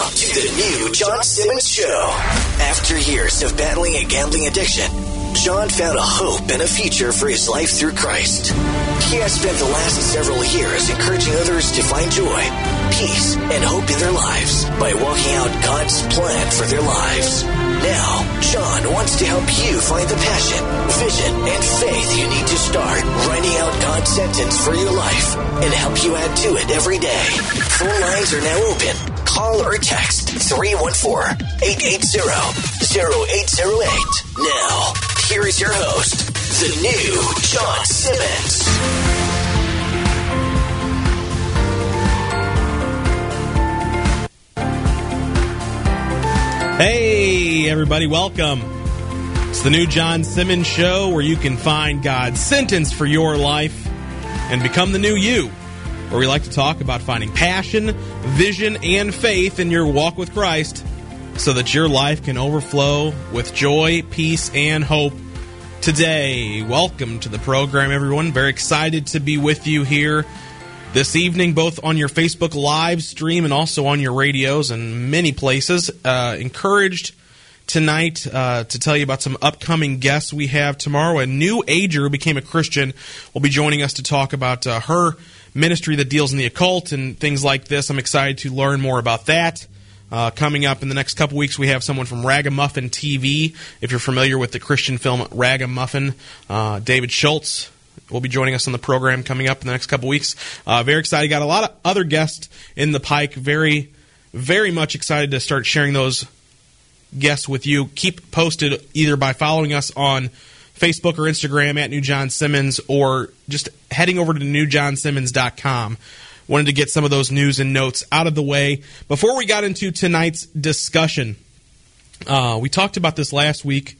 Welcome to the new John Simmons Show. After years of battling a gambling addiction, John found a hope and a future for his life through Christ. He has spent the last several years encouraging others to find joy, peace, and hope in their lives by walking out God's plan for their lives. Now, John wants to help you find the passion, vision, and faith you need to start writing out God's sentence for your life and help you add to it every day. Phone lines are now open. Call or text 314-880-0808. Now, here is your host, the new John Simmons. Hey, everybody, welcome. It's the new John Simmons Show where you can find God's sentence for your life and become the new you. Where we like to talk about finding passion, vision, and faith in your walk with Christ so that your life can overflow with joy, peace, and hope today. Welcome to the program, everyone. Very excited to be with you here this evening, both on your Facebook live stream and also on your radios and many places. Uh, encouraged tonight uh, to tell you about some upcoming guests we have tomorrow. A new ager who became a Christian will be joining us to talk about uh, her ministry that deals in the occult and things like this. I'm excited to learn more about that. Uh, coming up in the next couple weeks, we have someone from Ragamuffin TV. If you're familiar with the Christian film Ragamuffin, uh, David Schultz will be joining us on the program coming up in the next couple weeks. Uh, very excited. Got a lot of other guests in the pike. Very, very much excited to start sharing those guests with you. Keep posted either by following us on Facebook or Instagram at New John Simmons or just heading over to newjohnsimmons.com. Wanted to get some of those news and notes out of the way. Before we got into tonight's discussion, uh, we talked about this last week,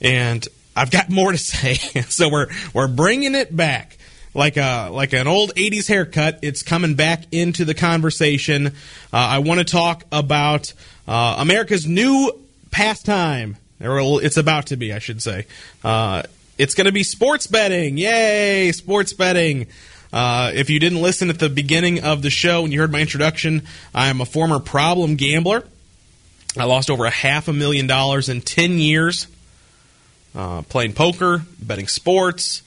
and I've got more to say. so we're we're bringing it back like a like an old 80s haircut. It's coming back into the conversation. Uh, I want to talk about uh, America's new pastime. Or it's about to be, I should say. Uh, it's going to be sports betting. Yay, sports betting. Uh, if you didn't listen at the beginning of the show and you heard my introduction, I am a former problem gambler. I lost over a half a million dollars in 10 years uh, playing poker, betting sports,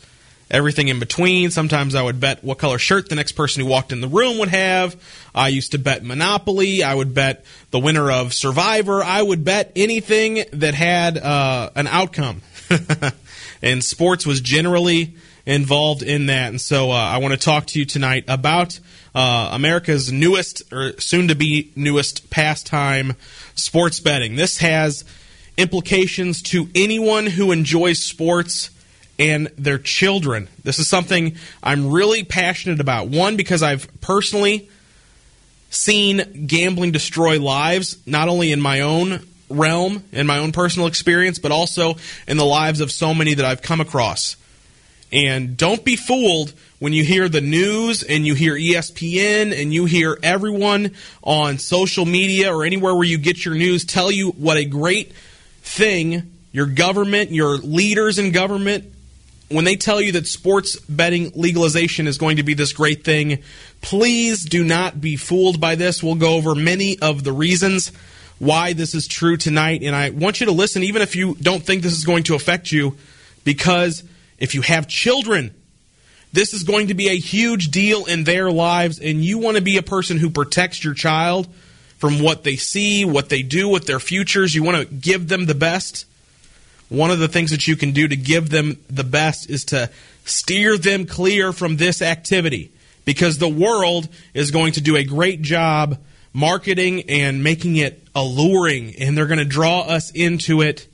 everything in between. Sometimes I would bet what color shirt the next person who walked in the room would have. I used to bet Monopoly. I would bet the winner of Survivor. I would bet anything that had uh, an outcome. and sports was generally involved in that. And so uh, I want to talk to you tonight about uh, America's newest, or soon to be newest pastime, sports betting. This has implications to anyone who enjoys sports and their children. This is something I'm really passionate about. One, because I've personally seen gambling destroy lives, not only in my own realm, in my own personal experience, but also in the lives of so many that I've come across. And don't be fooled when you hear the news and you hear ESPN and you hear everyone on social media or anywhere where you get your news tell you what a great thing your government, your leaders in government, when they tell you that sports betting legalization is going to be this great thing, please do not be fooled by this. We'll go over many of the reasons why this is true tonight. And I want you to listen, even if you don't think this is going to affect you, because if you have children, this is going to be a huge deal in their lives, and you want to be a person who protects your child from what they see, what they do with their futures. You want to give them the best. One of the things that you can do to give them the best is to steer them clear from this activity because the world is going to do a great job marketing and making it alluring, and they're going to draw us into it.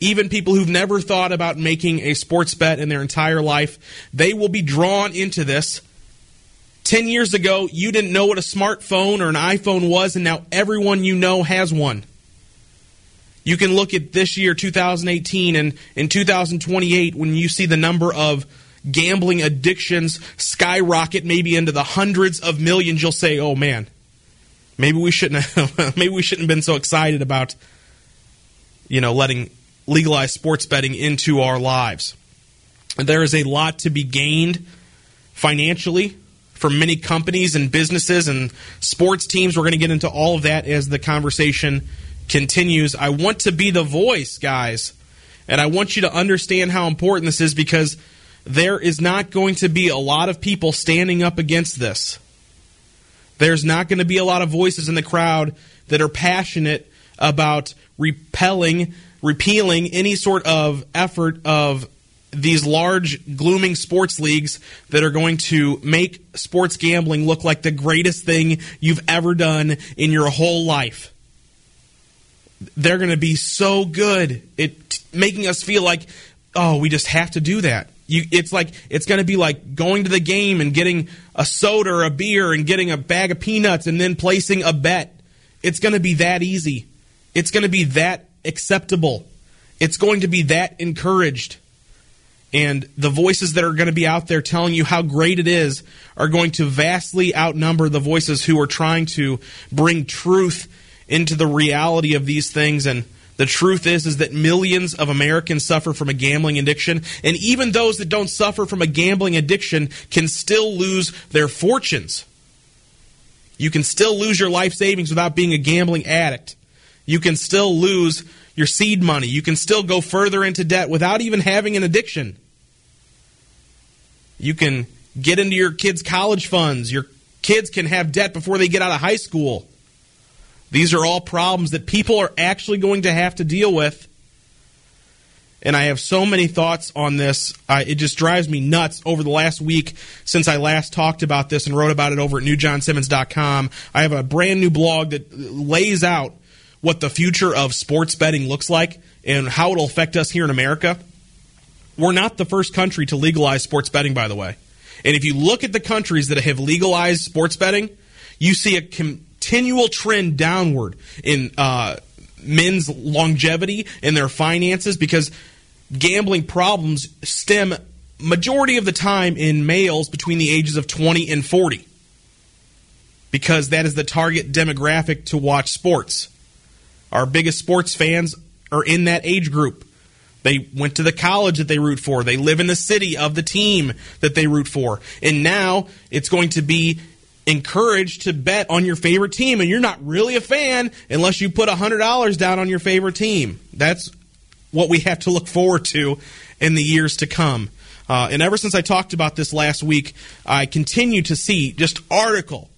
Even people who've never thought about making a sports bet in their entire life, they will be drawn into this 10 years ago, you didn't know what a smartphone or an iPhone was, and now everyone you know has one. You can look at this year, 2018, and in 2028, when you see the number of gambling addictions skyrocket maybe into the hundreds of millions, you'll say, oh man, maybe we shouldn't have, maybe we shouldn't have been so excited about, you know, letting legalized sports betting into our lives. There is a lot to be gained financially for many companies and businesses and sports teams. We're going to get into all of that as the conversation continues. I want to be the voice, guys, and I want you to understand how important this is because there is not going to be a lot of people standing up against this. There's not going to be a lot of voices in the crowd that are passionate about repelling, repealing any sort of effort of these large, glooming sports leagues that are going to make sports gambling look like the greatest thing you've ever done in your whole life. They're going to be so good at making us feel like, oh, we just have to do that. You, it's like it's going to be like going to the game and getting a soda or a beer and getting a bag of peanuts and then placing a bet. It's going to be that easy. It's going to be that acceptable. It's going to be that encouraged. And the voices that are going to be out there telling you how great it is are going to vastly outnumber the voices who are trying to bring truth into the reality of these things and the truth is is that millions of Americans suffer from a gambling addiction, and even those that don't suffer from a gambling addiction can still lose their fortunes. You can still lose your life savings without being a gambling addict. You can still lose your seed money. You can still go further into debt without even having an addiction. You can get into your kids' college funds. Your kids can have debt before they get out of high school. These are all problems that people are actually going to have to deal with. And I have so many thoughts on this. It just drives me nuts over the last week since I last talked about this and wrote about it over at newjohnsimmons.com. I have a brand new blog that lays out what the future of sports betting looks like and how it'll affect us here in America. We're not the first country to legalize sports betting, by the way. And if you look at the countries that have legalized sports betting, you see a com- continual trend downward in uh, men's longevity and their finances because gambling problems stem majority of the time in males between the ages of 20 and 40 because that is the target demographic to watch sports. Our biggest sports fans are in that age group. They went to the college that they root for. They live in the city of the team that they root for. And now it's going to be encouraged to bet on your favorite team, and you're not really a fan unless you put $100 down on your favorite team. That's what we have to look forward to in the years to come. Uh, and ever since I talked about this last week, I continue to see just article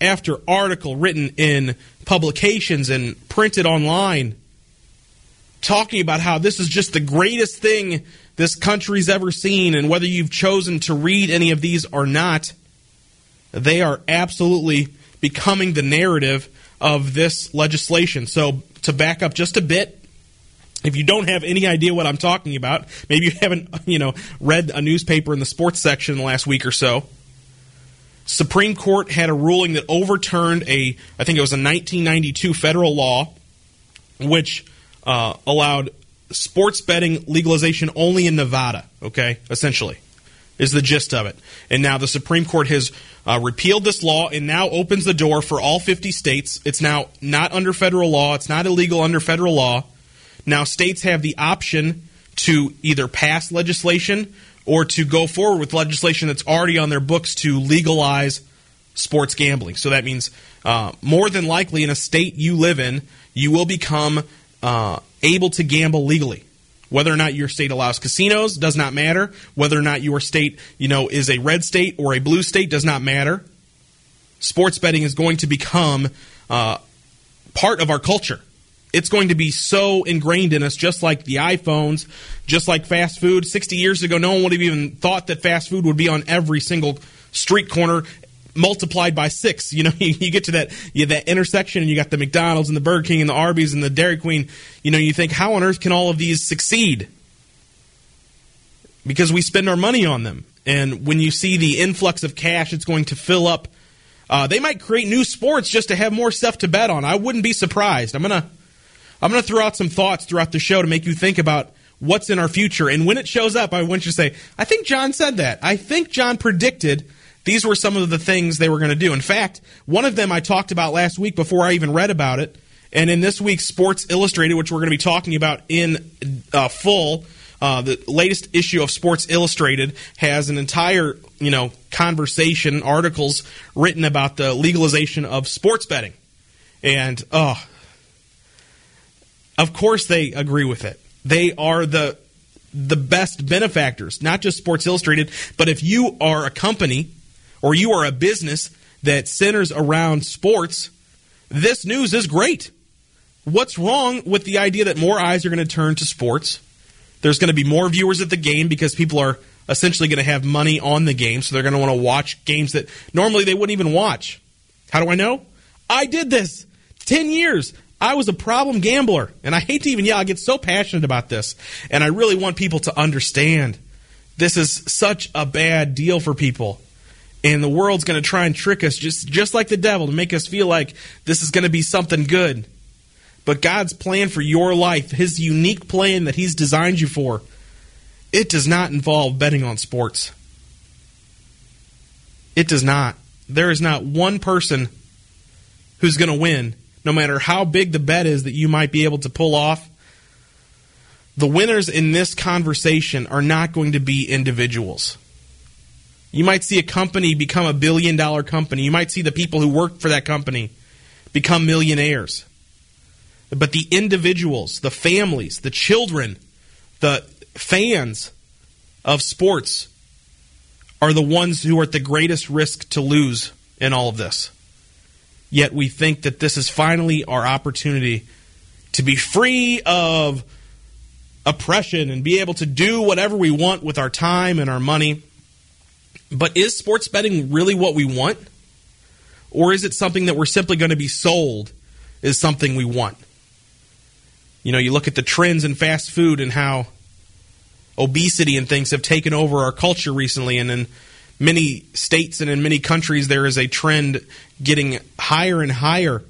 after article written in publications and printed online talking about how this is just the greatest thing this country's ever seen, and whether you've chosen to read any of these or not they are absolutely becoming the narrative of this legislation. So, to back up just a bit, if you don't have any idea what I'm talking about, maybe you haven't, you know, read a newspaper in the sports section in the last week or so. Supreme Court had a ruling that overturned a, I think it was a 1992 federal law, which uh, allowed sports betting legalization only in Nevada. Okay, essentially, is the gist of it. And now the Supreme Court has uh, repealed this law and now opens the door for all 50 states. It's now not under federal law, it's not illegal under federal law. Now, states have the option to either pass legislation or to go forward with legislation that's already on their books to legalize sports gambling. So that means uh, more than likely in a state you live in, you will become uh, able to gamble legally. Whether or not your state allows casinos does not matter. Whether or not your state, you know, is a red state or a blue state does not matter. Sports betting is going to become uh, part of our culture. It's going to be so ingrained in us, just like the iPhones, just like fast food. 60 years ago, no one would have even thought that fast food would be on every single street corner multiplied by six. You know, you, you get to that you that intersection, and you got the McDonald's and the Burger King and the Arby's and the Dairy Queen. You know, you think, how on earth can all of these succeed? Because we spend our money on them, and when you see the influx of cash, it's going to fill up. Uh, they might create new sports just to have more stuff to bet on. I wouldn't be surprised. I'm gonna I'm gonna throw out some thoughts throughout the show to make you think about what's in our future. And when it shows up, I want you to say, I think John said that. I think John predicted these were some of the things they were going to do. In fact, one of them I talked about last week before I even read about it. And in this week's Sports Illustrated, which we're going to be talking about in uh, full, Uh, the latest issue of Sports Illustrated has an entire, you know, conversation, articles written about the legalization of sports betting. And, oh, of course they agree with it. They are the the best benefactors, not just Sports Illustrated, but if you are a company or you are a business that centers around sports, this news is great. What's wrong with the idea that more eyes are going to turn to sports? There's going to be more viewers at the game because people are essentially going to have money on the game, so they're going to want to watch games that normally they wouldn't even watch. How do I know? I did this 10 years. I was a problem gambler, and I hate to even yell. I get so passionate about this, and I really want people to understand this is such a bad deal for people. And the world's going to try and trick us just, just like the devil to make us feel like this is going to be something good. But God's plan for your life, His unique plan that He's designed you for, it does not involve betting on sports. It does not. There is not one person who's going to win no matter how big the bet is that you might be able to pull off, the winners in this conversation are not going to be individuals. You might see a company become a billion dollar company. You might see the people who work for that company become millionaires. But the individuals, the families, the children, the fans of sports are the ones who are at the greatest risk to lose in all of this yet we think that this is finally our opportunity to be free of oppression and be able to do whatever we want with our time and our money. But is sports betting really what we want? Or is it something that we're simply going to be sold is something we want? You know, you look at the trends in fast food and how obesity and things have taken over our culture recently, and in many states and in many countries, there is a trend getting higher and higher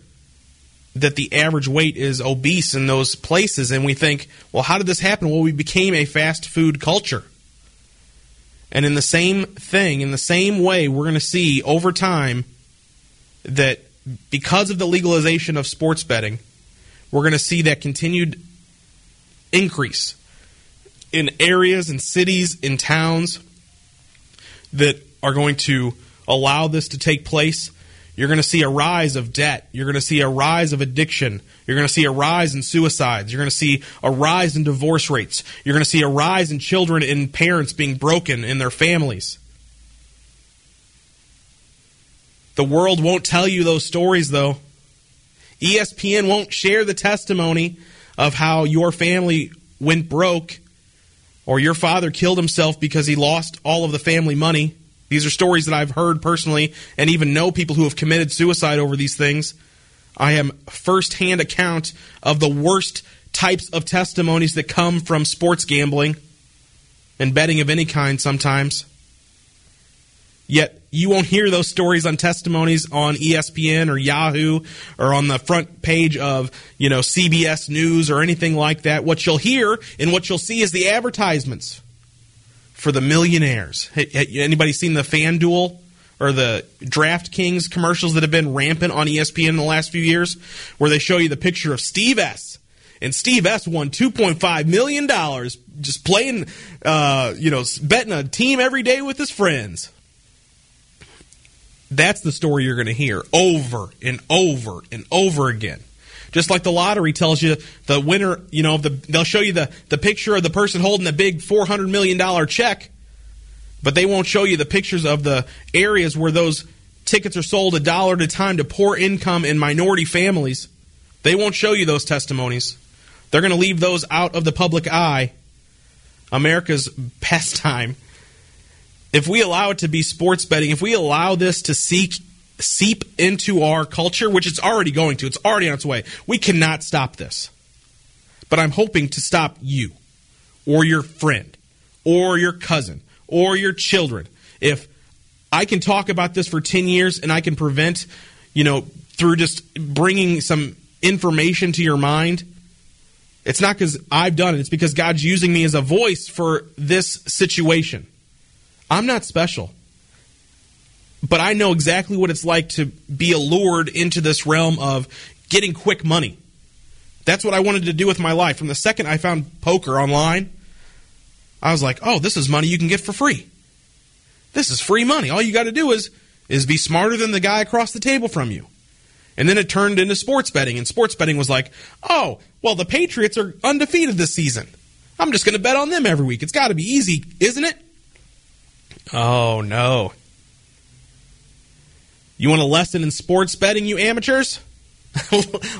that the average weight is obese in those places. And we think, well, how did this happen? Well, we became a fast food culture. And in the same thing, in the same way, we're going to see over time that because of the legalization of sports betting, we're going to see that continued increase in areas and cities, in towns that are going to allow this to take place, you're going to see a rise of debt. You're going to see a rise of addiction. You're going to see a rise in suicides. You're going to see a rise in divorce rates. You're going to see a rise in children and parents being broken in their families. The world won't tell you those stories, though. ESPN won't share the testimony of how your family went broke or your father killed himself because he lost all of the family money. These are stories that I've heard personally and even know people who have committed suicide over these things. I am firsthand account of the worst types of testimonies that come from sports gambling and betting of any kind sometimes. Yet you won't hear those stories on testimonies on ESPN or Yahoo or on the front page of, you know, CBS News or anything like that. What you'll hear and what you'll see is the advertisements for the millionaires. Hey, Anybody seen the FanDuel or the DraftKings commercials that have been rampant on ESPN in the last few years where they show you the picture of Steve S. And Steve S won $2.5 million just playing, uh, you know, betting a team every day with his friends. That's the story you're going to hear over and over and over again. Just like the lottery tells you the winner, you know, the, they'll show you the, the picture of the person holding the big $400 million check, but they won't show you the pictures of the areas where those tickets are sold a dollar at a time to poor income and minority families. They won't show you those testimonies. They're going to leave those out of the public eye. America's pastime if we allow it to be sports betting, if we allow this to seek seep into our culture, which it's already going to, it's already on its way. We cannot stop this. But I'm hoping to stop you or your friend or your cousin or your children. If I can talk about this for 10 years and I can prevent, you know, through just bringing some information to your mind, it's not because I've done it, it's because God's using me as a voice for this situation. I'm not special. But I know exactly what it's like to be allured into this realm of getting quick money. That's what I wanted to do with my life. From the second I found poker online, I was like, oh, this is money you can get for free. This is free money. All you got to do is is be smarter than the guy across the table from you. And then it turned into sports betting, and sports betting was like, oh, well, the Patriots are undefeated this season. I'm just going to bet on them every week. It's got to be easy, isn't it? Oh, no. You want a lesson in sports betting, you amateurs?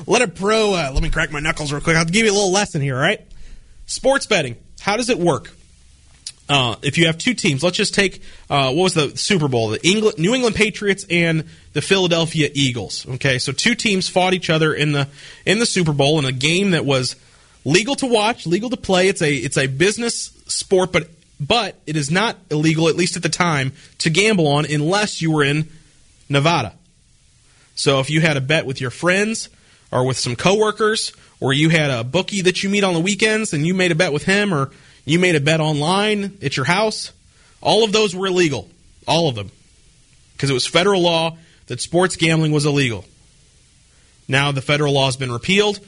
let a pro, uh, let me crack my knuckles real quick. I'll give you a little lesson here, all right? Sports betting, how does it work? Uh, if you have two teams, let's just take uh, what was the Super Bowl, the England, New England Patriots and the Philadelphia Eagles. Okay, so two teams fought each other in the in the Super Bowl in a game that was legal to watch, legal to play. It's a it's a business sport, but but it is not illegal, at least at the time, to gamble on unless you were in Nevada. So if you had a bet with your friends or with some coworkers, or you had a bookie that you meet on the weekends and you made a bet with him, or you made a bet online at your house, all of those were illegal. All of them. Because it was federal law that sports gambling was illegal. Now the federal law has been repealed.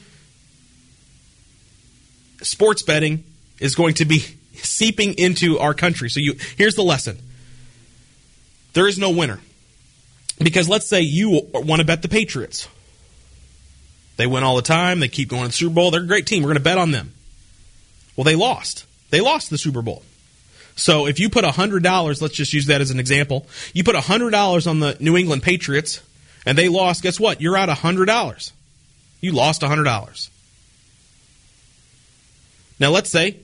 Sports betting is going to be seeping into our country. So you here's the lesson. There is no winner. Because let's say you want to bet the Patriots. They win all the time. They keep going to the Super Bowl. They're a great team. We're going to bet on them. Well, they lost. They lost the Super Bowl. So if you put $100, let's just use that as an example. You put $100 on the New England Patriots and they lost, guess what? You're out $100. You lost $100. Now let's say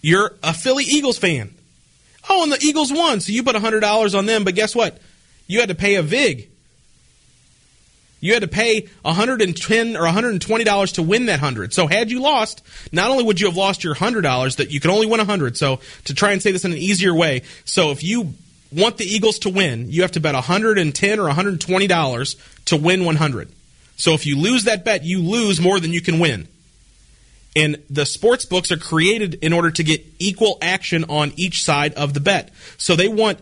you're a Philly Eagles fan. Oh, and the Eagles won, so you put $100 on them, but guess what? You had to pay a VIG. You had to pay 110 or 120 dollars to win that hundred. So had you lost, not only would you have lost your hundred dollars, that you can only win a hundred. So to try and say this in an easier way, so if you want the Eagles to win, you have to bet 110 or 120 dollars to win 100. So if you lose that bet, you lose more than you can win. And the sports books are created in order to get equal action on each side of the bet. So they want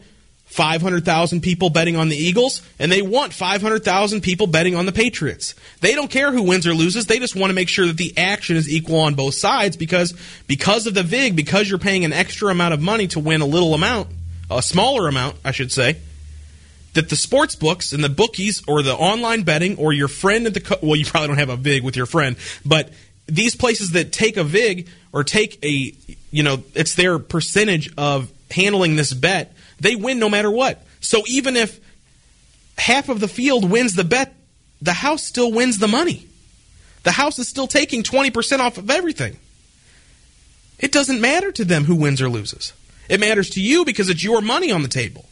500,000 people betting on the Eagles, and they want 500,000 people betting on the Patriots. They don't care who wins or loses. They just want to make sure that the action is equal on both sides because because of the VIG, because you're paying an extra amount of money to win a little amount, a smaller amount, I should say, that the sports books and the bookies or the online betting or your friend at the co- well, you probably don't have a VIG with your friend, but these places that take a VIG or take a you know, it's their percentage of handling this bet they win no matter what. So even if half of the field wins the bet, the house still wins the money. The house is still taking 20% off of everything. It doesn't matter to them who wins or loses. It matters to you because it's your money on the table.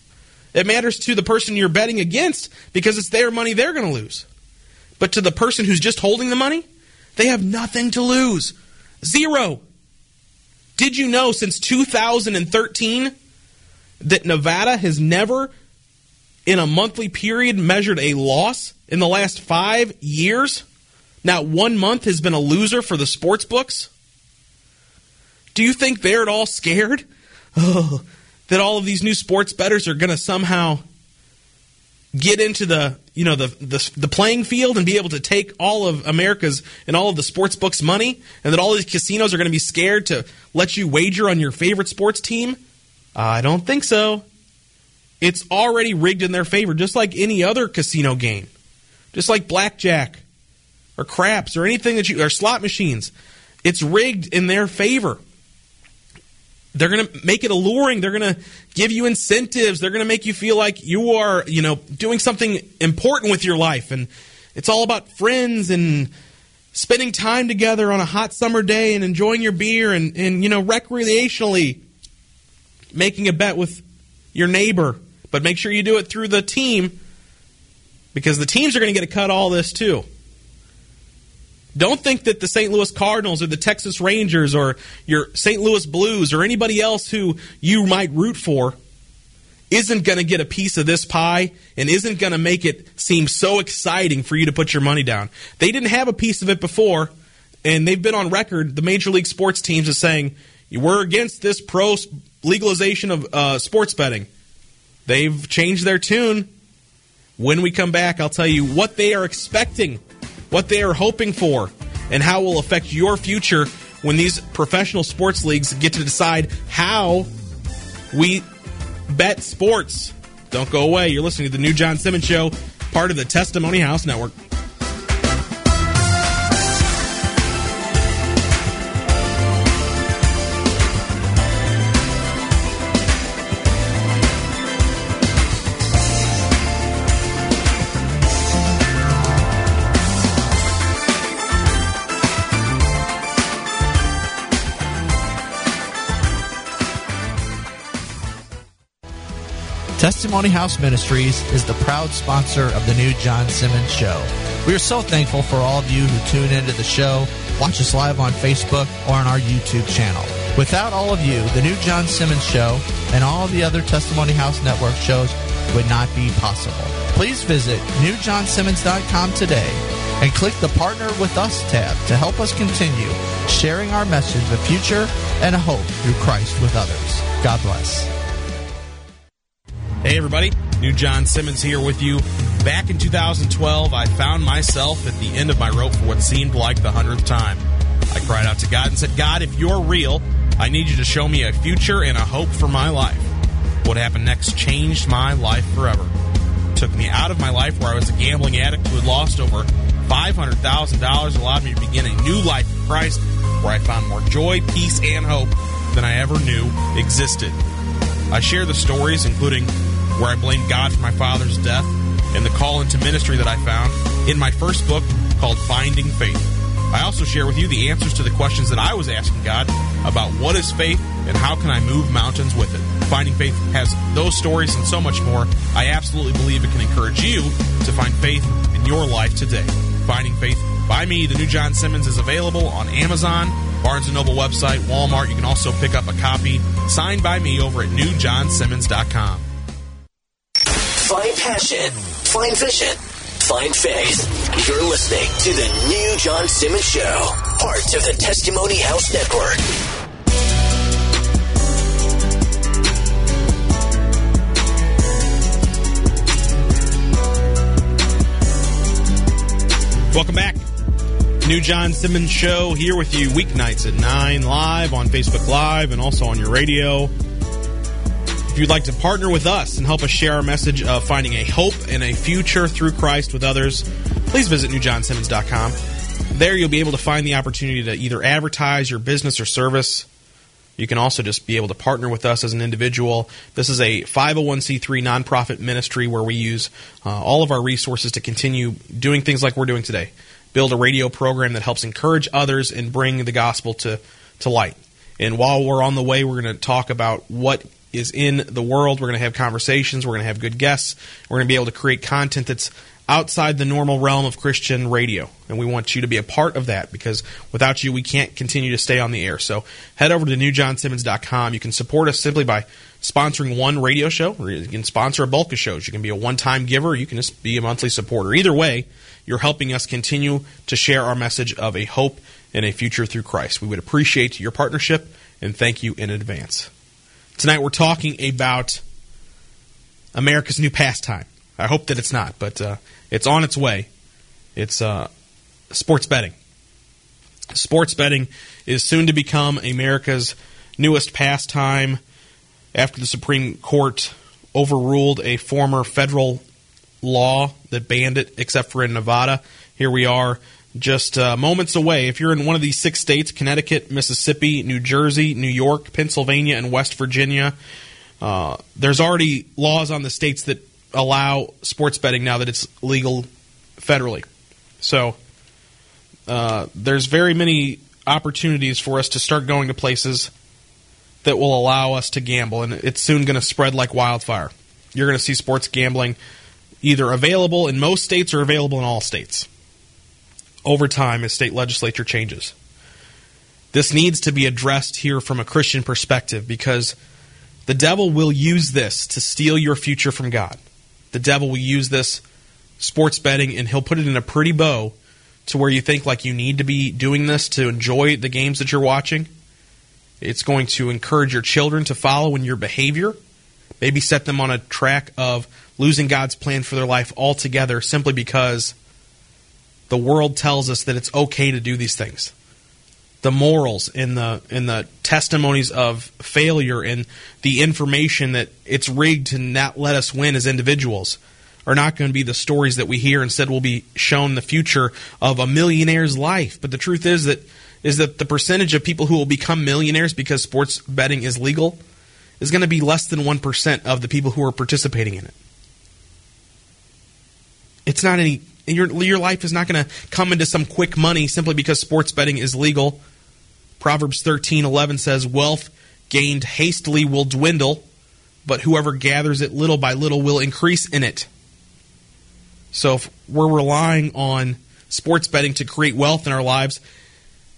It matters to the person you're betting against because it's their money they're going to lose. But to the person who's just holding the money, they have nothing to lose. Zero. Did you know since 2013 that Nevada has never, in a monthly period, measured a loss in the last five years? Not one month has been a loser for the sports books? Do you think they're at all scared oh, that all of these new sports bettors are going to somehow get into the you know the, the the playing field and be able to take all of America's and all of the sports books money, and that all these casinos are going to be scared to let you wager on your favorite sports team? I don't think so. It's already rigged in their favor, just like any other casino game, just like blackjack or craps or anything that you or slot machines. It's rigged in their favor. They're going to make it alluring. They're going to give you incentives. They're going to make you feel like you are, you know, doing something important with your life. And it's all about friends and spending time together on a hot summer day and enjoying your beer and, and you know, recreationally making a bet with your neighbor, but make sure you do it through the team because the teams are going to get a cut all this too. Don't think that the St. Louis Cardinals or the Texas Rangers or your St. Louis Blues or anybody else who you might root for isn't going to get a piece of this pie and isn't going to make it seem so exciting for you to put your money down. They didn't have a piece of it before, and they've been on record, the major league sports teams, as saying, we're against this pro legalization of uh, sports betting. They've changed their tune. When we come back, I'll tell you what they are expecting, what they are hoping for, and how it will affect your future when these professional sports leagues get to decide how we bet sports. Don't go away. You're listening to the new John Simmons Show, part of the Testimony House Network. Testimony House Ministries is the proud sponsor of the new John Simmons Show. We are so thankful for all of you who tune into the show, watch us live on Facebook or on our YouTube channel. Without all of you, the new John Simmons Show and all the other Testimony House Network shows would not be possible. Please visit newjohnsimmons.com today and click the Partner with Us tab to help us continue sharing our message of future and hope through Christ with others. God bless. Hey, everybody. New John Simmons here with you. Back in 2012, I found myself at the end of my rope for what seemed like the hundredth time. I cried out to God and said, God, if you're real, I need you to show me a future and a hope for my life. What happened next changed my life forever. took me out of my life where I was a gambling addict who had lost over $500,000, allowed me to begin a new life in Christ where I found more joy, peace, and hope than I ever knew existed. I share the stories, including where I blamed God for my father's death and the call into ministry that I found in my first book called Finding Faith. I also share with you the answers to the questions that I was asking God about what is faith and how can I move mountains with it. Finding Faith has those stories and so much more. I absolutely believe it can encourage you to find faith in your life today. Finding Faith by me, the new John Simmons, is available on Amazon, Barnes & Noble website, Walmart. You can also pick up a copy signed by me over at newjohnsimmons.com. Find passion, find vision, find faith. You're listening to the new John Simmons Show, part of the Testimony House Network. Welcome back. New John Simmons Show here with you weeknights at 9 live on Facebook Live and also on your radio. If you'd like to partner with us and help us share our message of finding a hope and a future through Christ with others, please visit newjohnsimmons.com. There you'll be able to find the opportunity to either advertise your business or service. You can also just be able to partner with us as an individual. This is a 501c3 nonprofit ministry where we use uh, all of our resources to continue doing things like we're doing today. Build a radio program that helps encourage others and bring the gospel to, to light. And while we're on the way, we're going to talk about what is in the world. We're going to have conversations. We're going to have good guests. We're going to be able to create content that's outside the normal realm of Christian radio. And we want you to be a part of that because without you, we can't continue to stay on the air. So head over to newjohnsimmons.com. You can support us simply by sponsoring one radio show, or you can sponsor a bulk of shows. You can be a one time giver, you can just be a monthly supporter. Either way, you're helping us continue to share our message of a hope and a future through Christ. We would appreciate your partnership and thank you in advance. Tonight we're talking about America's new pastime. I hope that it's not, but uh, it's on its way. It's uh, sports betting. Sports betting is soon to become America's newest pastime after the Supreme Court overruled a former federal law that banned it, except for in Nevada. Here we are, just uh, moments away. If you're in one of these six states Connecticut, Mississippi, New Jersey, New York, Pennsylvania, and West Virginia uh, there's already laws on the states that allow sports betting now that it's legal federally. So uh, there's very many opportunities for us to start going to places that will allow us to gamble, and it's soon going to spread like wildfire. You're going to see sports gambling either available in most states or available in all states over time as state legislature changes. This needs to be addressed here from a Christian perspective because the devil will use this to steal your future from God. The devil will use this sports betting and he'll put it in a pretty bow to where you think like you need to be doing this to enjoy the games that you're watching. It's going to encourage your children to follow in your behavior, maybe set them on a track of losing God's plan for their life altogether simply because the world tells us that it's okay to do these things. the morals and the and the testimonies of failure and the information that it's rigged to not let us win as individuals are not going to be the stories that we hear. Instead, we'll be shown the future of a millionaire's life. But the truth is that is that the percentage of people who will become millionaires because sports betting is legal is going to be less than 1% of the people who are participating in it. It's not any your your life is not going to come into some quick money simply because sports betting is legal. Proverbs 13:11 says wealth gained hastily will dwindle, but whoever gathers it little by little will increase in it. So if we're relying on sports betting to create wealth in our lives,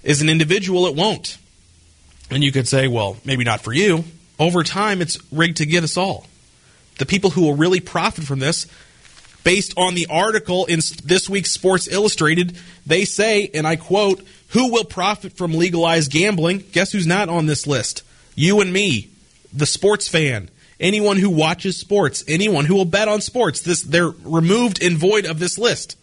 as an individual, it won't. And you could say, well, maybe not for you. Over time, it's rigged to get us all. The people who will really profit from this, based on the article in this week's Sports Illustrated, they say, and I quote, who will profit from legalized gambling? Guess who's not on this list? You and me, the sports fan, anyone who watches sports, anyone who will bet on sports. This they're removed and void of this list.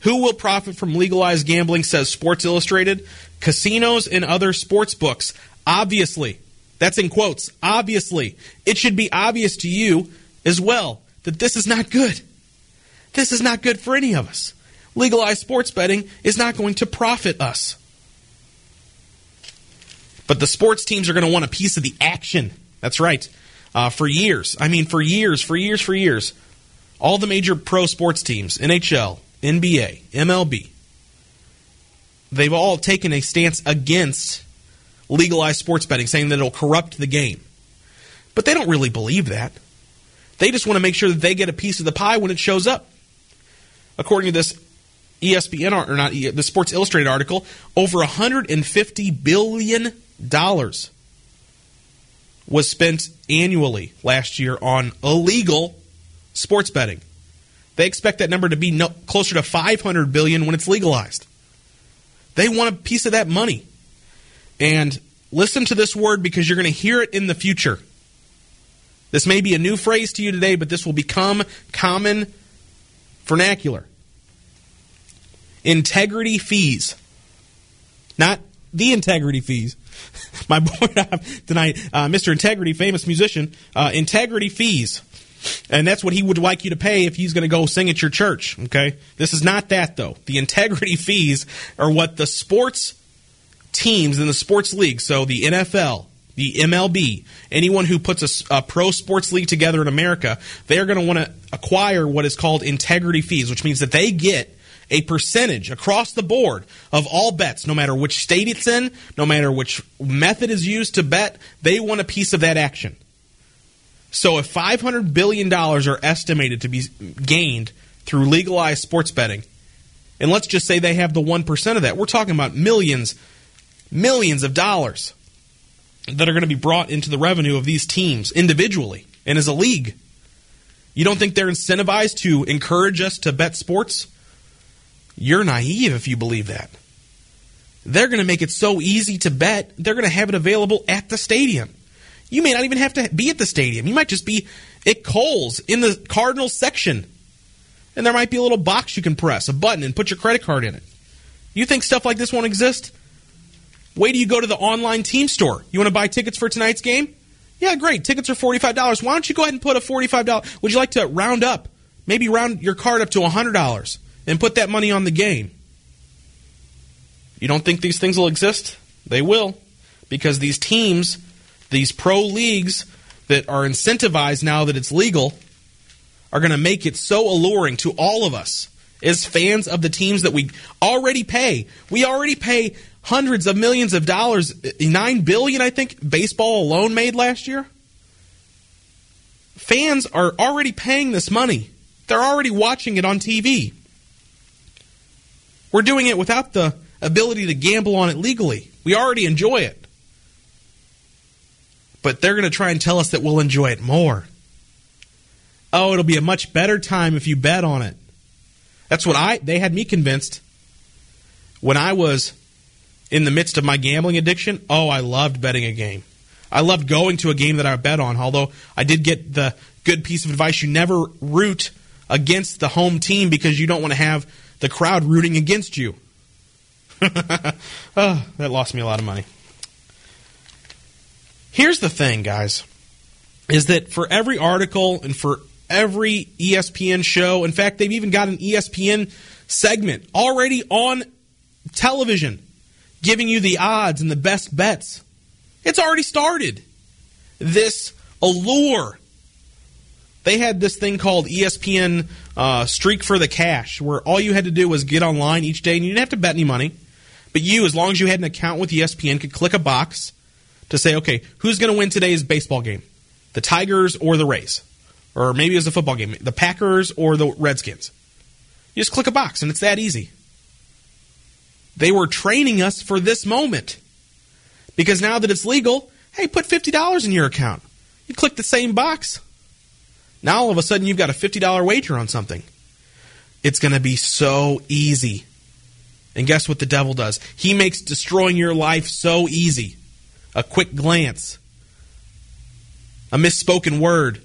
Who will profit from legalized gambling, says Sports Illustrated? Casinos and other sports books. Obviously. That's in quotes. Obviously. It should be obvious to you as well that this is not good. This is not good for any of us. Legalized sports betting is not going to profit us. But the sports teams are going to want a piece of the action. That's right. Uh, for years, I mean, for years, for years, for years, all the major pro sports teams, NHL, NBA, MLB, they've all taken a stance against legalized sports betting, saying that it'll corrupt the game. But they don't really believe that. They just want to make sure that they get a piece of the pie when it shows up. According to this ESPN or not the Sports Illustrated article, over 150 billion dollars was spent annually last year on illegal sports betting. They expect that number to be no, closer to 500 billion when it's legalized. They want a piece of that money. And listen to this word because you're going to hear it in the future. This may be a new phrase to you today, but this will become common vernacular. Integrity fees. Not the integrity fees. My boy tonight, uh, Mr. Integrity, famous musician, uh, integrity fees. And that's what he would like you to pay if he's going to go sing at your church. Okay? This is not that, though. The integrity fees are what the sports teams in the sports league, so the NFL, the MLB, anyone who puts a, a pro sports league together in America, they're going to want to acquire what is called integrity fees, which means that they get a percentage across the board of all bets, no matter which state it's in, no matter which method is used to bet, they want a piece of that action. So if $500 billion are estimated to be gained through legalized sports betting, and let's just say they have the 1% of that, we're talking about millions, millions of dollars that are going to be brought into the revenue of these teams individually and as a league. You don't think they're incentivized to encourage us to bet sports? You're naive if you believe that. They're going to make it so easy to bet, they're going to have it available at the stadium. You may not even have to be at the stadium. You might just be at Kohl's in the Cardinals section. And there might be a little box you can press, a button, and put your credit card in it. You think stuff like this won't exist? Wait till you go to the online team store. You want to buy tickets for tonight's game? Yeah, great. Tickets are $45. Why don't you go ahead and put a $45? Would you like to round up? Maybe round your card up to $100 and put that money on the game. You don't think these things will exist? They will. Because these teams, these pro leagues that are incentivized now that it's legal, are going to make it so alluring to all of us as fans of the teams that we already pay. We already pay hundreds of millions of dollars, 9 billion I think baseball alone made last year. Fans are already paying this money. They're already watching it on TV. We're doing it without the ability to gamble on it legally. We already enjoy it. But they're going to try and tell us that we'll enjoy it more. Oh, it'll be a much better time if you bet on it. That's what I they had me convinced when I was in the midst of my gambling addiction. Oh, I loved betting a game. I loved going to a game that I bet on, although I did get the good piece of advice you never root against the home team because you don't want to have the crowd rooting against you. oh, that lost me a lot of money. Here's the thing, guys, is that for every article and for every ESPN show, in fact, they've even got an ESPN segment already on television giving you the odds and the best bets. It's already started. This allure. They had this thing called ESPN uh, Streak for the Cash, where all you had to do was get online each day and you didn't have to bet any money. But you, as long as you had an account with ESPN, could click a box to say, okay, who's going to win today's baseball game? The Tigers or the Rays? Or maybe it was a football game, the Packers or the Redskins. You just click a box and it's that easy. They were training us for this moment. Because now that it's legal, hey, put $50 in your account. You click the same box. Now all of a sudden you've got a $50 wager on something. It's going to be so easy. And guess what the devil does? He makes destroying your life so easy. A quick glance, a misspoken word,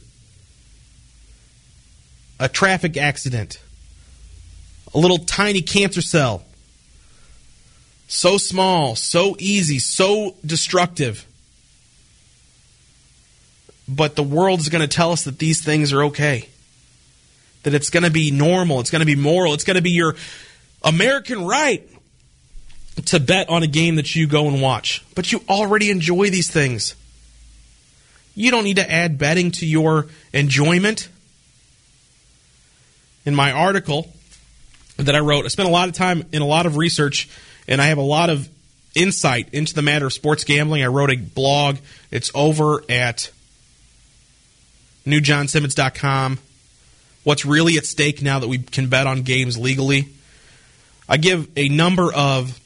a traffic accident, a little tiny cancer cell. So small, so easy, so destructive. But the world is going to tell us that these things are okay. That it's going to be normal, it's going to be moral, it's going to be your American right to bet on a game that you go and watch. But you already enjoy these things. You don't need to add betting to your enjoyment. In my article that I wrote, I spent a lot of time in a lot of research, and I have a lot of insight into the matter of sports gambling. I wrote a blog. It's over at newjohnsimmons.com. What's really at stake now that we can bet on games legally? I give a number of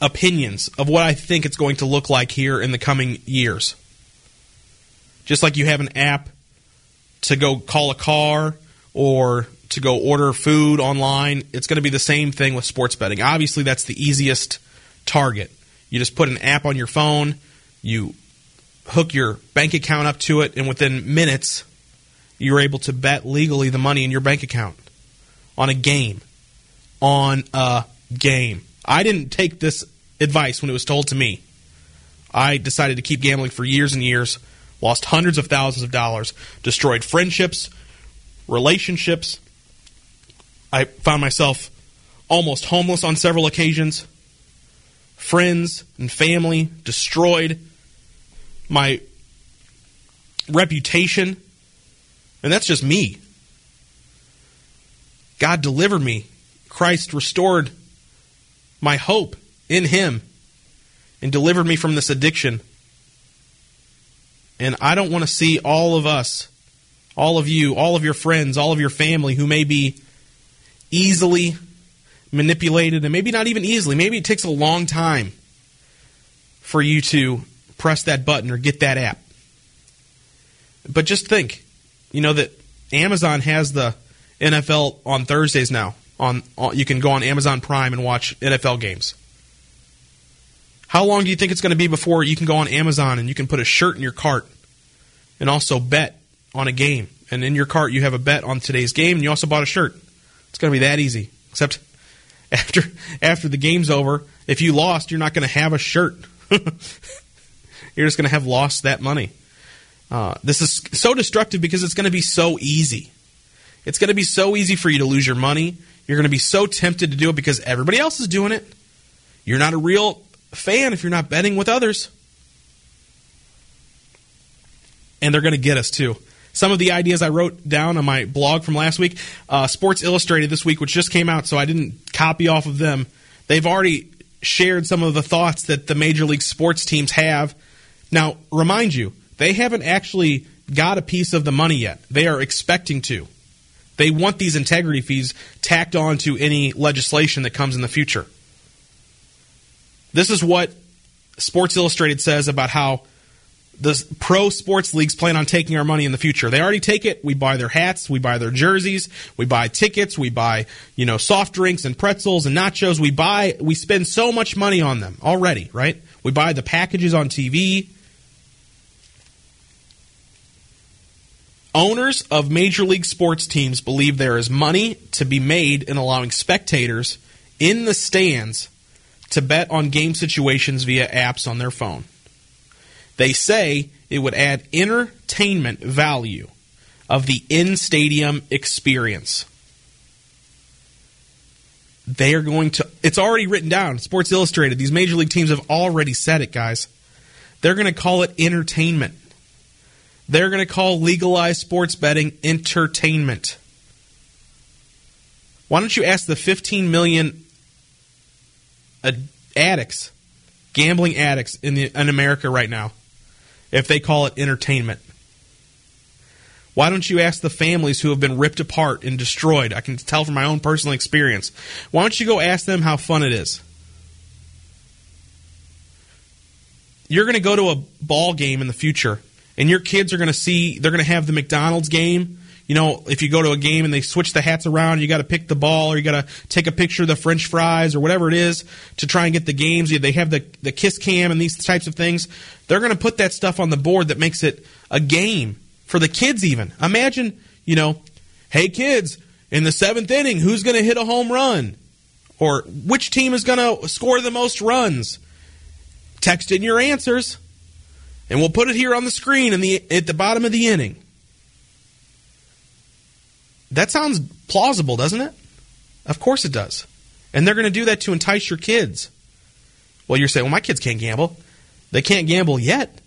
opinions of what I think it's going to look like here in the coming years. Just like you have an app to go call a car or to go order food online, it's going to be the same thing with sports betting. Obviously, that's the easiest target. You just put an app on your phone, you hook your bank account up to it, and within minutes, you're able to bet legally the money in your bank account on a game. On a game. I didn't take this advice when it was told to me. I decided to keep gambling for years and years, lost hundreds of thousands of dollars, destroyed friendships, relationships. I found myself almost homeless on several occasions. Friends and family destroyed. My reputation. And that's just me. God delivered me. Christ restored my hope in Him and delivered me from this addiction. And I don't want to see all of us, all of you, all of your friends, all of your family who may be easily manipulated, and maybe not even easily. Maybe it takes a long time for you to press that button or get that app. But just think, you know, that Amazon has the NFL on Thursdays now. On, on you can go on Amazon Prime and watch NFL games. How long do you think it's going to be before you can go on Amazon and you can put a shirt in your cart and also bet on a game? And in your cart, you have a bet on today's game, and you also bought a shirt. It's going to be that easy. Except after after the game's over, if you lost, you're not going to have a shirt. you're just going to have lost that money. Uh, this is so destructive because it's going to be so easy. It's going to be so easy for you to lose your money. You're going to be so tempted to do it because everybody else is doing it. You're not a real fan if you're not betting with others. And they're going to get us too. Some of the ideas I wrote down on my blog from last week, uh, Sports Illustrated this week, which just came out, so I didn't copy off of them. They've already shared some of the thoughts that the major league sports teams have. Now, remind you, they haven't actually got a piece of the money yet. They are expecting to. They want these integrity fees tacked on to any legislation that comes in the future. This is what Sports Illustrated says about how the pro sports leagues plan on taking our money in the future. They already take it. We buy their hats, we buy their jerseys, we buy tickets, we buy, you know, soft drinks and pretzels and nachos. We buy we spend so much money on them already, right? We buy the packages on TV. Owners of major league sports teams believe there is money to be made in allowing spectators in the stands to bet on game situations via apps on their phone. They say it would add entertainment value of the in stadium experience. They are going to, it's already written down. Sports Illustrated, these major league teams have already said it, guys. They're going to call it entertainment. They're going to call legalized sports betting entertainment. Why don't you ask the 15 million addicts, gambling addicts in, the, in America right now, if they call it entertainment? Why don't you ask the families who have been ripped apart and destroyed? I can tell from my own personal experience. Why don't you go ask them how fun it is? You're going to go to a ball game in the future, and your kids are going to see, they're going to have the McDonald's game. You know, if you go to a game and they switch the hats around, you got to pick the ball or you got to take a picture of the French fries or whatever it is to try and get the games. They have the, the kiss cam and these types of things. They're going to put that stuff on the board that makes it a game for the kids even. Imagine, you know, hey kids, in the seventh inning, who's going to hit a home run? Or which team is going to score the most runs? Text in your answers, and we'll put it here on the screen in the, at the bottom of the inning. That sounds plausible, doesn't it? Of course it does. And they're going to do that to entice your kids. Well, you're saying, well, my kids can't gamble. They can't gamble yet.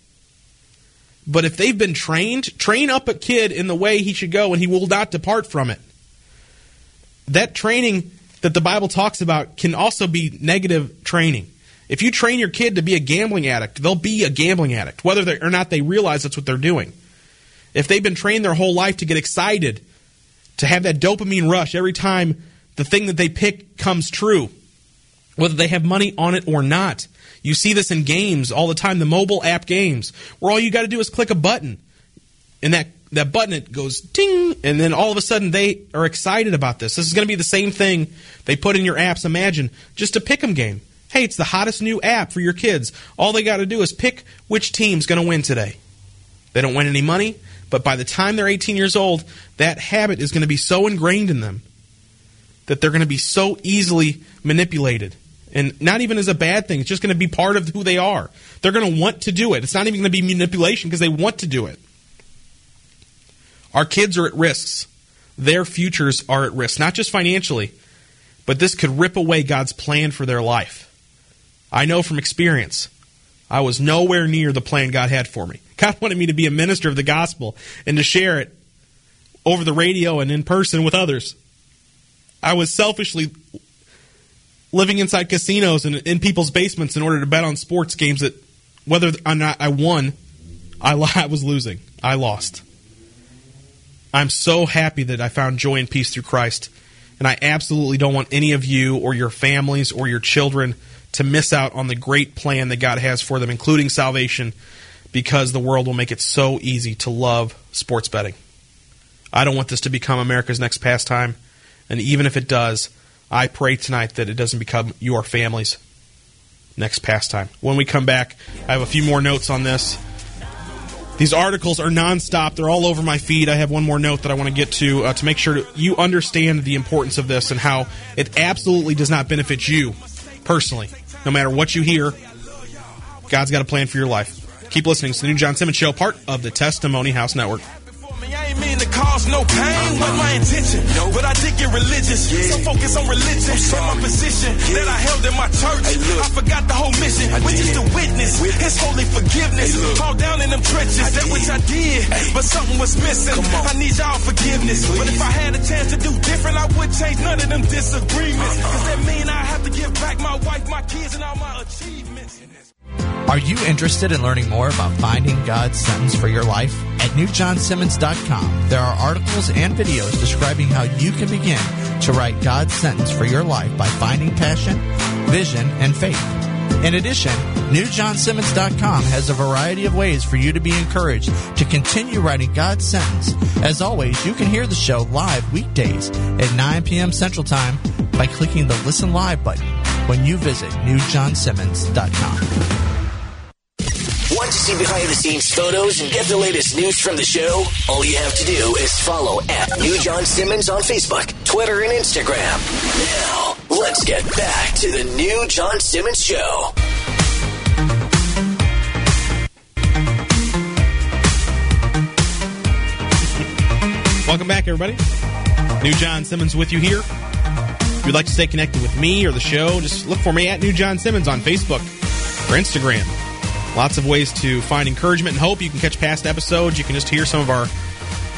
But if they've been trained, train up a kid in the way he should go and he will not depart from it. That training that the Bible talks about can also be negative training. If you train your kid to be a gambling addict, they'll be a gambling addict, whether or not they realize that's what they're doing. If they've been trained their whole life to get excited, to have that dopamine rush every time the thing that they pick comes true, whether they have money on it or not, you see this in games all the time, the mobile app games, where all you got to do is click a button. And that, that button, it goes ting, and then all of a sudden they are excited about this. This is going to be the same thing they put in your apps. Imagine just a pick 'em game. Hey, it's the hottest new app for your kids. All they got to do is pick which team's going to win today. They don't win any money, but by the time they're 18 years old, that habit is going to be so ingrained in them that they're going to be so easily manipulated and not even as a bad thing. It's just going to be part of who they are. They're going to want to do it. It's not even going to be manipulation because they want to do it. Our kids are at risks. Their futures are at risk, not just financially, but this could rip away God's plan for their life. I know from experience. I was nowhere near the plan God had for me. God wanted me to be a minister of the gospel and to share it over the radio and in person with others. I was selfishly living inside casinos and in people's basements in order to bet on sports games that whether or not I won, I, I was losing. I lost. I'm so happy that I found joy and peace through Christ. And I absolutely don't want any of you or your families or your children to miss out on the great plan that God has for them, including salvation, because the world will make it so easy to love sports betting. I don't want this to become America's next pastime. And even if it does, I pray tonight that it doesn't become your family's next pastime. When we come back, I have a few more notes on this. These articles are nonstop. They're all over my feed. I have one more note that I want to get to uh, to make sure you understand the importance of this and how it absolutely does not benefit you personally. No matter what you hear, God's got a plan for your life. Keep listening. To the New John Simmons Show, part of the Testimony House Network. I ain't mean to cause no pain, wasn't my intention. But I did get religious, so focus on religion. From my position that I held in my church, I forgot the whole mission, which is to witness His holy forgiveness. Fall down in them trenches, that which I did, but something was missing. I need y'all forgiveness, but if I had a chance to do different, I would change none of them disagreements. Cause that mean I have to give back my wife, my kids, and all my achievements. Are you interested in learning more about finding God's sentence for your life? At newjohnsimmons.com, there are articles and videos describing how you can begin to write God's sentence for your life by finding passion, vision, and faith. In addition, newjohnsimmons.com has a variety of ways for you to be encouraged to continue writing God's sentence. As always, you can hear the show live weekdays at 9 p.m. Central Time by clicking the Listen Live button when you visit newjohnsimmons.com. See behind the scenes photos and get the latest news from the show? All you have to do is follow at New John Simmons on Facebook, Twitter, and Instagram. Now, Let's get back to the new John Simmons Show. Welcome back, everybody. New John Simmons with you here. If you'd like to stay connected with me or the show, just look for me at New John Simmons on Facebook or Instagram. Lots of ways to find encouragement and hope. You can catch past episodes. You can just hear some of our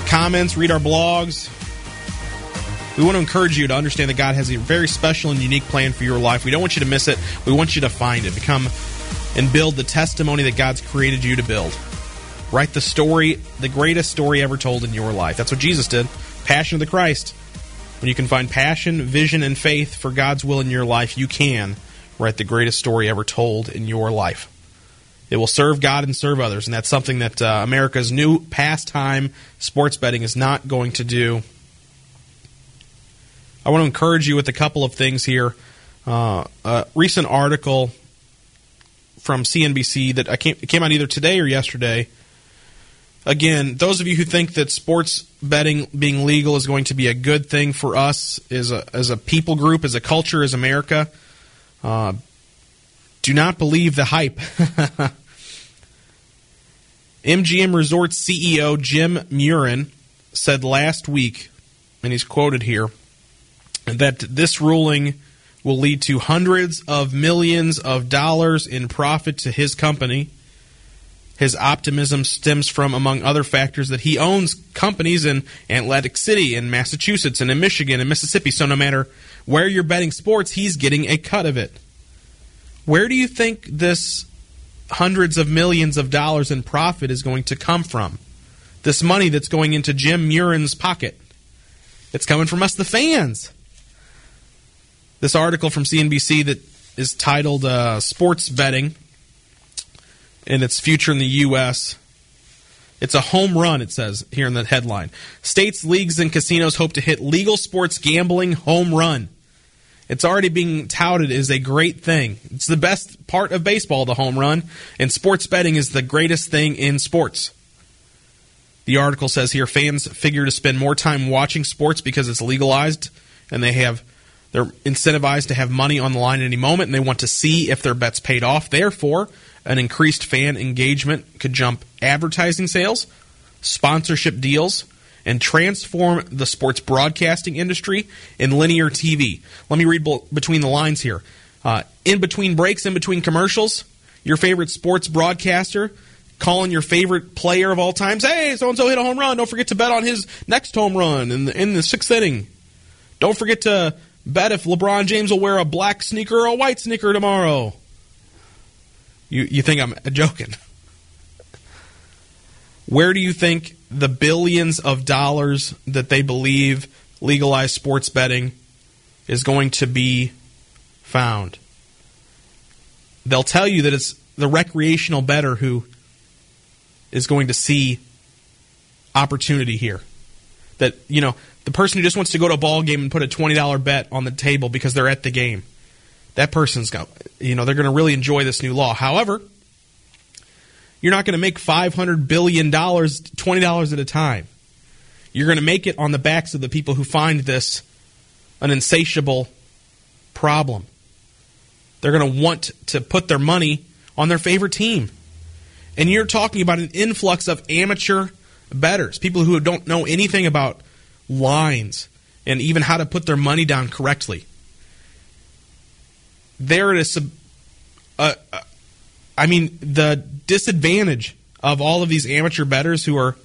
comments, read our blogs. We want to encourage you to understand that God has a very special and unique plan for your life. We don't want you to miss it. We want you to find it. Become and build the testimony that God's created you to build. Write the story, the greatest story ever told in your life. That's what Jesus did. Passion of the Christ. When you can find passion, vision, and faith for God's will in your life, you can write the greatest story ever told in your life. It will serve God and serve others, and that's something that uh, America's new pastime, sports betting, is not going to do. I want to encourage you with a couple of things here. Uh, a recent article from CNBC that I came, came out either today or yesterday again, those of you who think that sports betting being legal is going to be a good thing for us as a, as a people group, as a culture, as America, uh, do not believe the hype. MGM Resorts CEO Jim Murren said last week, and he's quoted here, that this ruling will lead to hundreds of millions of dollars in profit to his company his optimism stems from, among other factors, that he owns companies in Atlantic City, in Massachusetts, and in Michigan, and Mississippi. So no matter where you're betting sports, he's getting a cut of it. Where do you think this hundreds of millions of dollars in profit is going to come from? This money that's going into Jim Murren's pocket. It's coming from us, the fans. This article from CNBC that is titled uh, Sports Betting and its future in the U.S. It's a home run, it says here in the headline. States, leagues, and casinos hope to hit legal sports gambling home run. It's already being touted as a great thing. It's the best part of baseball, the home run, and sports betting is the greatest thing in sports. The article says here fans figure to spend more time watching sports because it's legalized and they have they're incentivized to have money on the line at any moment and they want to see if their bets paid off. Therefore, an increased fan engagement could jump advertising sales, sponsorship deals, and transform the sports broadcasting industry in linear TV. Let me read between the lines here. Uh, in between breaks, in between commercials, your favorite sports broadcaster calling your favorite player of all times. Hey, so and so hit a home run. Don't forget to bet on his next home run in the, in the sixth inning. Don't forget to bet if LeBron James will wear a black sneaker or a white sneaker tomorrow. You you think I'm joking? Where do you think the billions of dollars that they believe legalized sports betting is going to be found? They'll tell you that it's the recreational better who is going to see opportunity here. That, you know, the person who just wants to go to a ball game and put a $20 bet on the table because they're at the game that person's got, you know, they're going to really enjoy this new law. However, you're not going to make $500 billion $20 at a time. You're going to make it on the backs of the people who find this an insatiable problem. They're going to want to put their money on their favorite team. And you're talking about an influx of amateur bettors, people who don't know anything about lines and even how to put their money down correctly there it is. Uh, uh, I mean, the disadvantage of all of these amateur bettors who are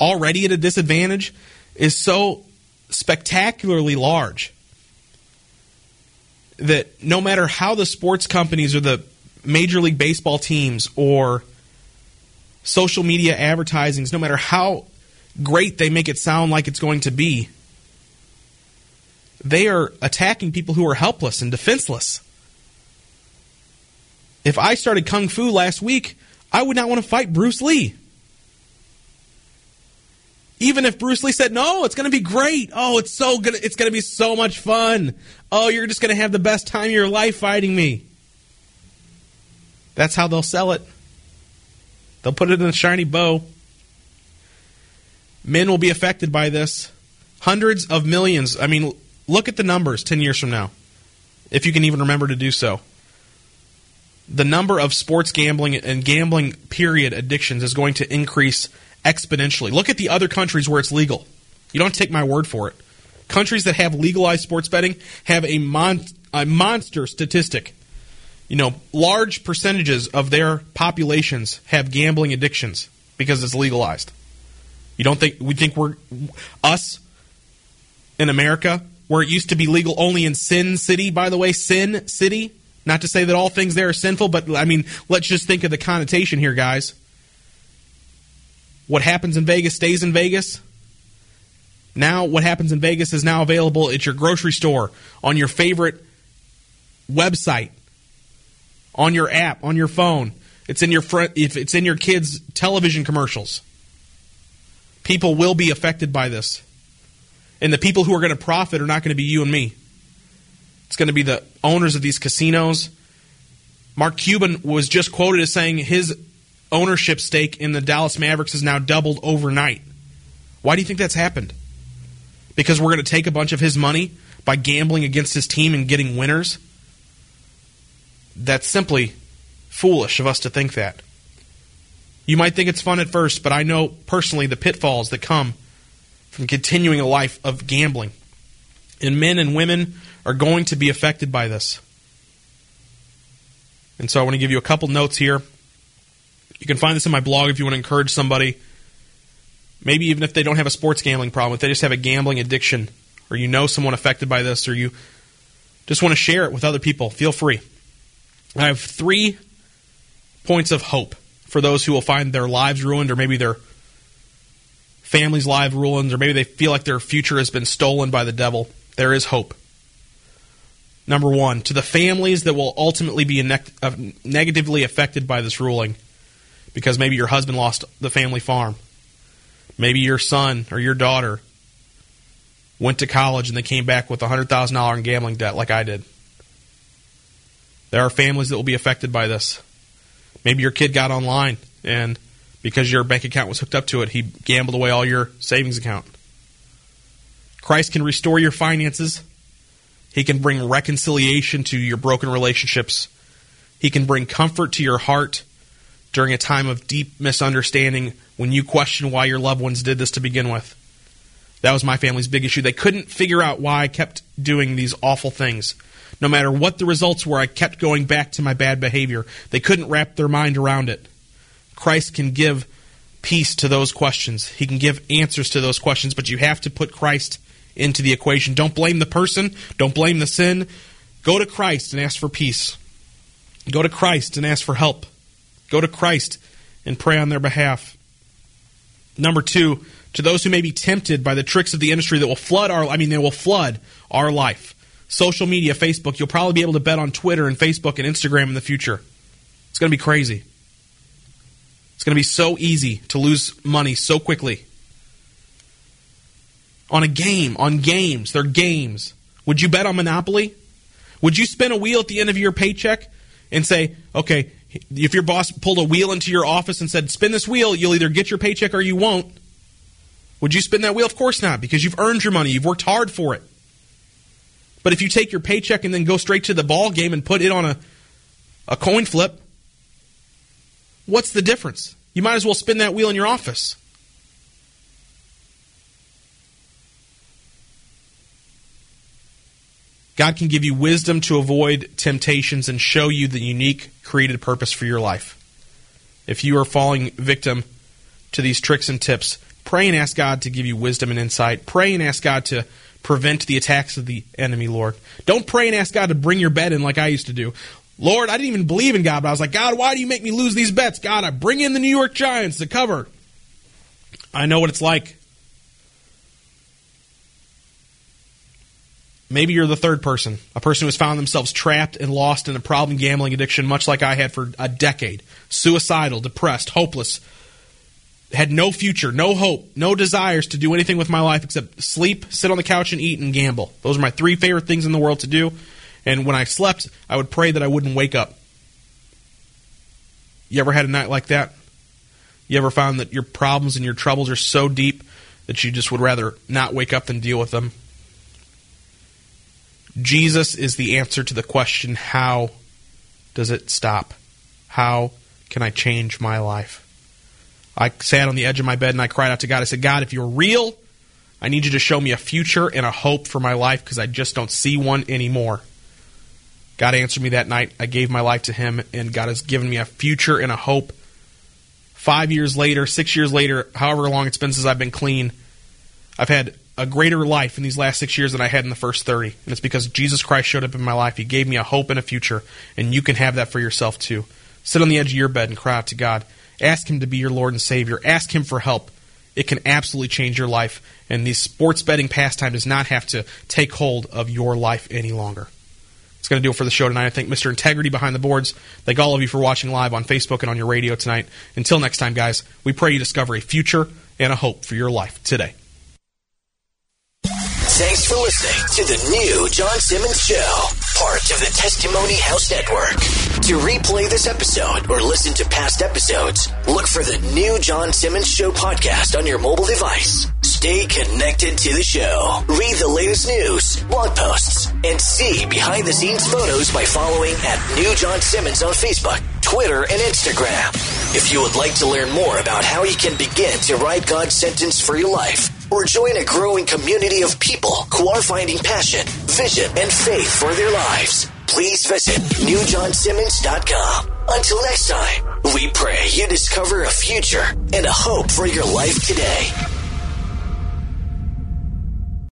already at a disadvantage is so spectacularly large that no matter how the sports companies or the Major League Baseball teams or social media advertisings, no matter how great they make it sound like it's going to be, they are attacking people who are helpless and defenseless. If I started Kung Fu last week, I would not want to fight Bruce Lee. Even if Bruce Lee said, no, it's going to be great. Oh, it's so good. It's going to be so much fun. Oh, you're just going to have the best time of your life fighting me. That's how they'll sell it. They'll put it in a shiny bow. Men will be affected by this. Hundreds of millions. I mean, look at the numbers 10 years from now. if you can even remember to do so. The number of sports gambling and gambling period addictions is going to increase exponentially. Look at the other countries where it's legal. You don't take my word for it. Countries that have legalized sports betting have a, mon- a monster statistic. You know, large percentages of their populations have gambling addictions because it's legalized. You don't think we think we're us in America where it used to be legal only in Sin City, by the way, Sin City. Not to say that all things there are sinful, but I mean, let's just think of the connotation here, guys. What happens in Vegas stays in Vegas. Now, what happens in Vegas is now available at your grocery store, on your favorite website, on your app, on your phone. It's in your front, if it's in your kids' television commercials. People will be affected by this. And the people who are going to profit are not going to be you and me. It's going to be the owners of these casinos. Mark Cuban was just quoted as saying his ownership stake in the Dallas Mavericks has now doubled overnight. Why do you think that's happened? Because we're going to take a bunch of his money by gambling against his team and getting winners? That's simply foolish of us to think that. You might think it's fun at first, but I know personally the pitfalls that come from continuing a life of gambling. And men and women are going to be affected by this. And so I want to give you a couple notes here. You can find this in my blog if you want to encourage somebody. Maybe even if they don't have a sports gambling problem, if they just have a gambling addiction, or you know someone affected by this, or you just want to share it with other people, feel free. I have three points of hope for those who will find their lives ruined, or maybe their family's lives ruined, or maybe they feel like their future has been stolen by the devil. There is hope. Number one, to the families that will ultimately be uh, negatively affected by this ruling, because maybe your husband lost the family farm. Maybe your son or your daughter went to college and they came back with $100,000 in gambling debt, like I did. There are families that will be affected by this. Maybe your kid got online and because your bank account was hooked up to it, he gambled away all your savings account. Christ can restore your finances. He can bring reconciliation to your broken relationships. He can bring comfort to your heart during a time of deep misunderstanding when you question why your loved ones did this to begin with. That was my family's big issue. They couldn't figure out why I kept doing these awful things. No matter what the results were, I kept going back to my bad behavior. They couldn't wrap their mind around it. Christ can give peace to those questions. He can give answers to those questions, but you have to put Christ into the equation. Don't blame the person, don't blame the sin. Go to Christ and ask for peace. Go to Christ and ask for help. Go to Christ and pray on their behalf. Number two, to those who may be tempted by the tricks of the industry that will flood our I mean they will flood our life. Social media, Facebook, you'll probably be able to bet on Twitter and Facebook and Instagram in the future. It's going to be crazy. It's going to be so easy to lose money so quickly. On a game, on games, they're games. Would you bet on Monopoly? Would you spin a wheel at the end of your paycheck and say, okay, if your boss pulled a wheel into your office and said, spin this wheel, you'll either get your paycheck or you won't. Would you spin that wheel? Of course not, because you've earned your money. You've worked hard for it. But if you take your paycheck and then go straight to the ball game and put it on a, a coin flip, What's the difference? You might as well spin that wheel in your office. God can give you wisdom to avoid temptations and show you the unique created purpose for your life. If you are falling victim to these tricks and tips, pray and ask God to give you wisdom and insight. Pray and ask God to prevent the attacks of the enemy, Lord. Don't pray and ask God to bring your bet in like I used to do. Lord, I didn't even believe in God, but I was like, God, why do you make me lose these bets? God, I bring in the New York Giants to cover. I know what it's like. Maybe you're the third person, a person who has found themselves trapped and lost in a problem gambling addiction, much like I had for a decade. Suicidal, depressed, hopeless, had no future, no hope, no desires to do anything with my life except sleep, sit on the couch, and eat and gamble. Those are my three favorite things in the world to do. And when I slept, I would pray that I wouldn't wake up. You ever had a night like that? You ever found that your problems and your troubles are so deep that you just would rather not wake up than deal with them? Jesus is the answer to the question how does it stop? How can I change my life? I sat on the edge of my bed and I cried out to God. I said, God, if you're real, I need you to show me a future and a hope for my life because I just don't see one anymore. God answered me that night. I gave my life to Him, and God has given me a future and a hope. Five years later, six years later, however long it's been since I've been clean, I've had a greater life in these last six years than I had in the first 30. And it's because Jesus Christ showed up in my life. He gave me a hope and a future, and you can have that for yourself too. Sit on the edge of your bed and cry out to God. Ask Him to be your Lord and Savior. Ask Him for help. It can absolutely change your life, and the sports betting pastime does not have to take hold of your life any longer. It's going to do it for the show tonight. I thank Mr. Integrity behind the boards. Thank all of you for watching live on Facebook and on your radio tonight. Until next time, guys, we pray you discover a future and a hope for your life today. Thanks for listening to the new John Simmons Show, part of the Testimony House Network. To replay this episode or listen to past episodes, look for the new John Simmons Show podcast on your mobile device. Stay connected to the show. Read the latest news, blog posts, and see behind the scenes photos by following at New John Simmons on Facebook, Twitter, and Instagram. If you would like to learn more about how you can begin to write God's sentence for your life, or join a growing community of people who are finding passion, vision, and faith for their lives, please visit newjohnsimmons.com. Until next time, we pray you discover a future and a hope for your life today.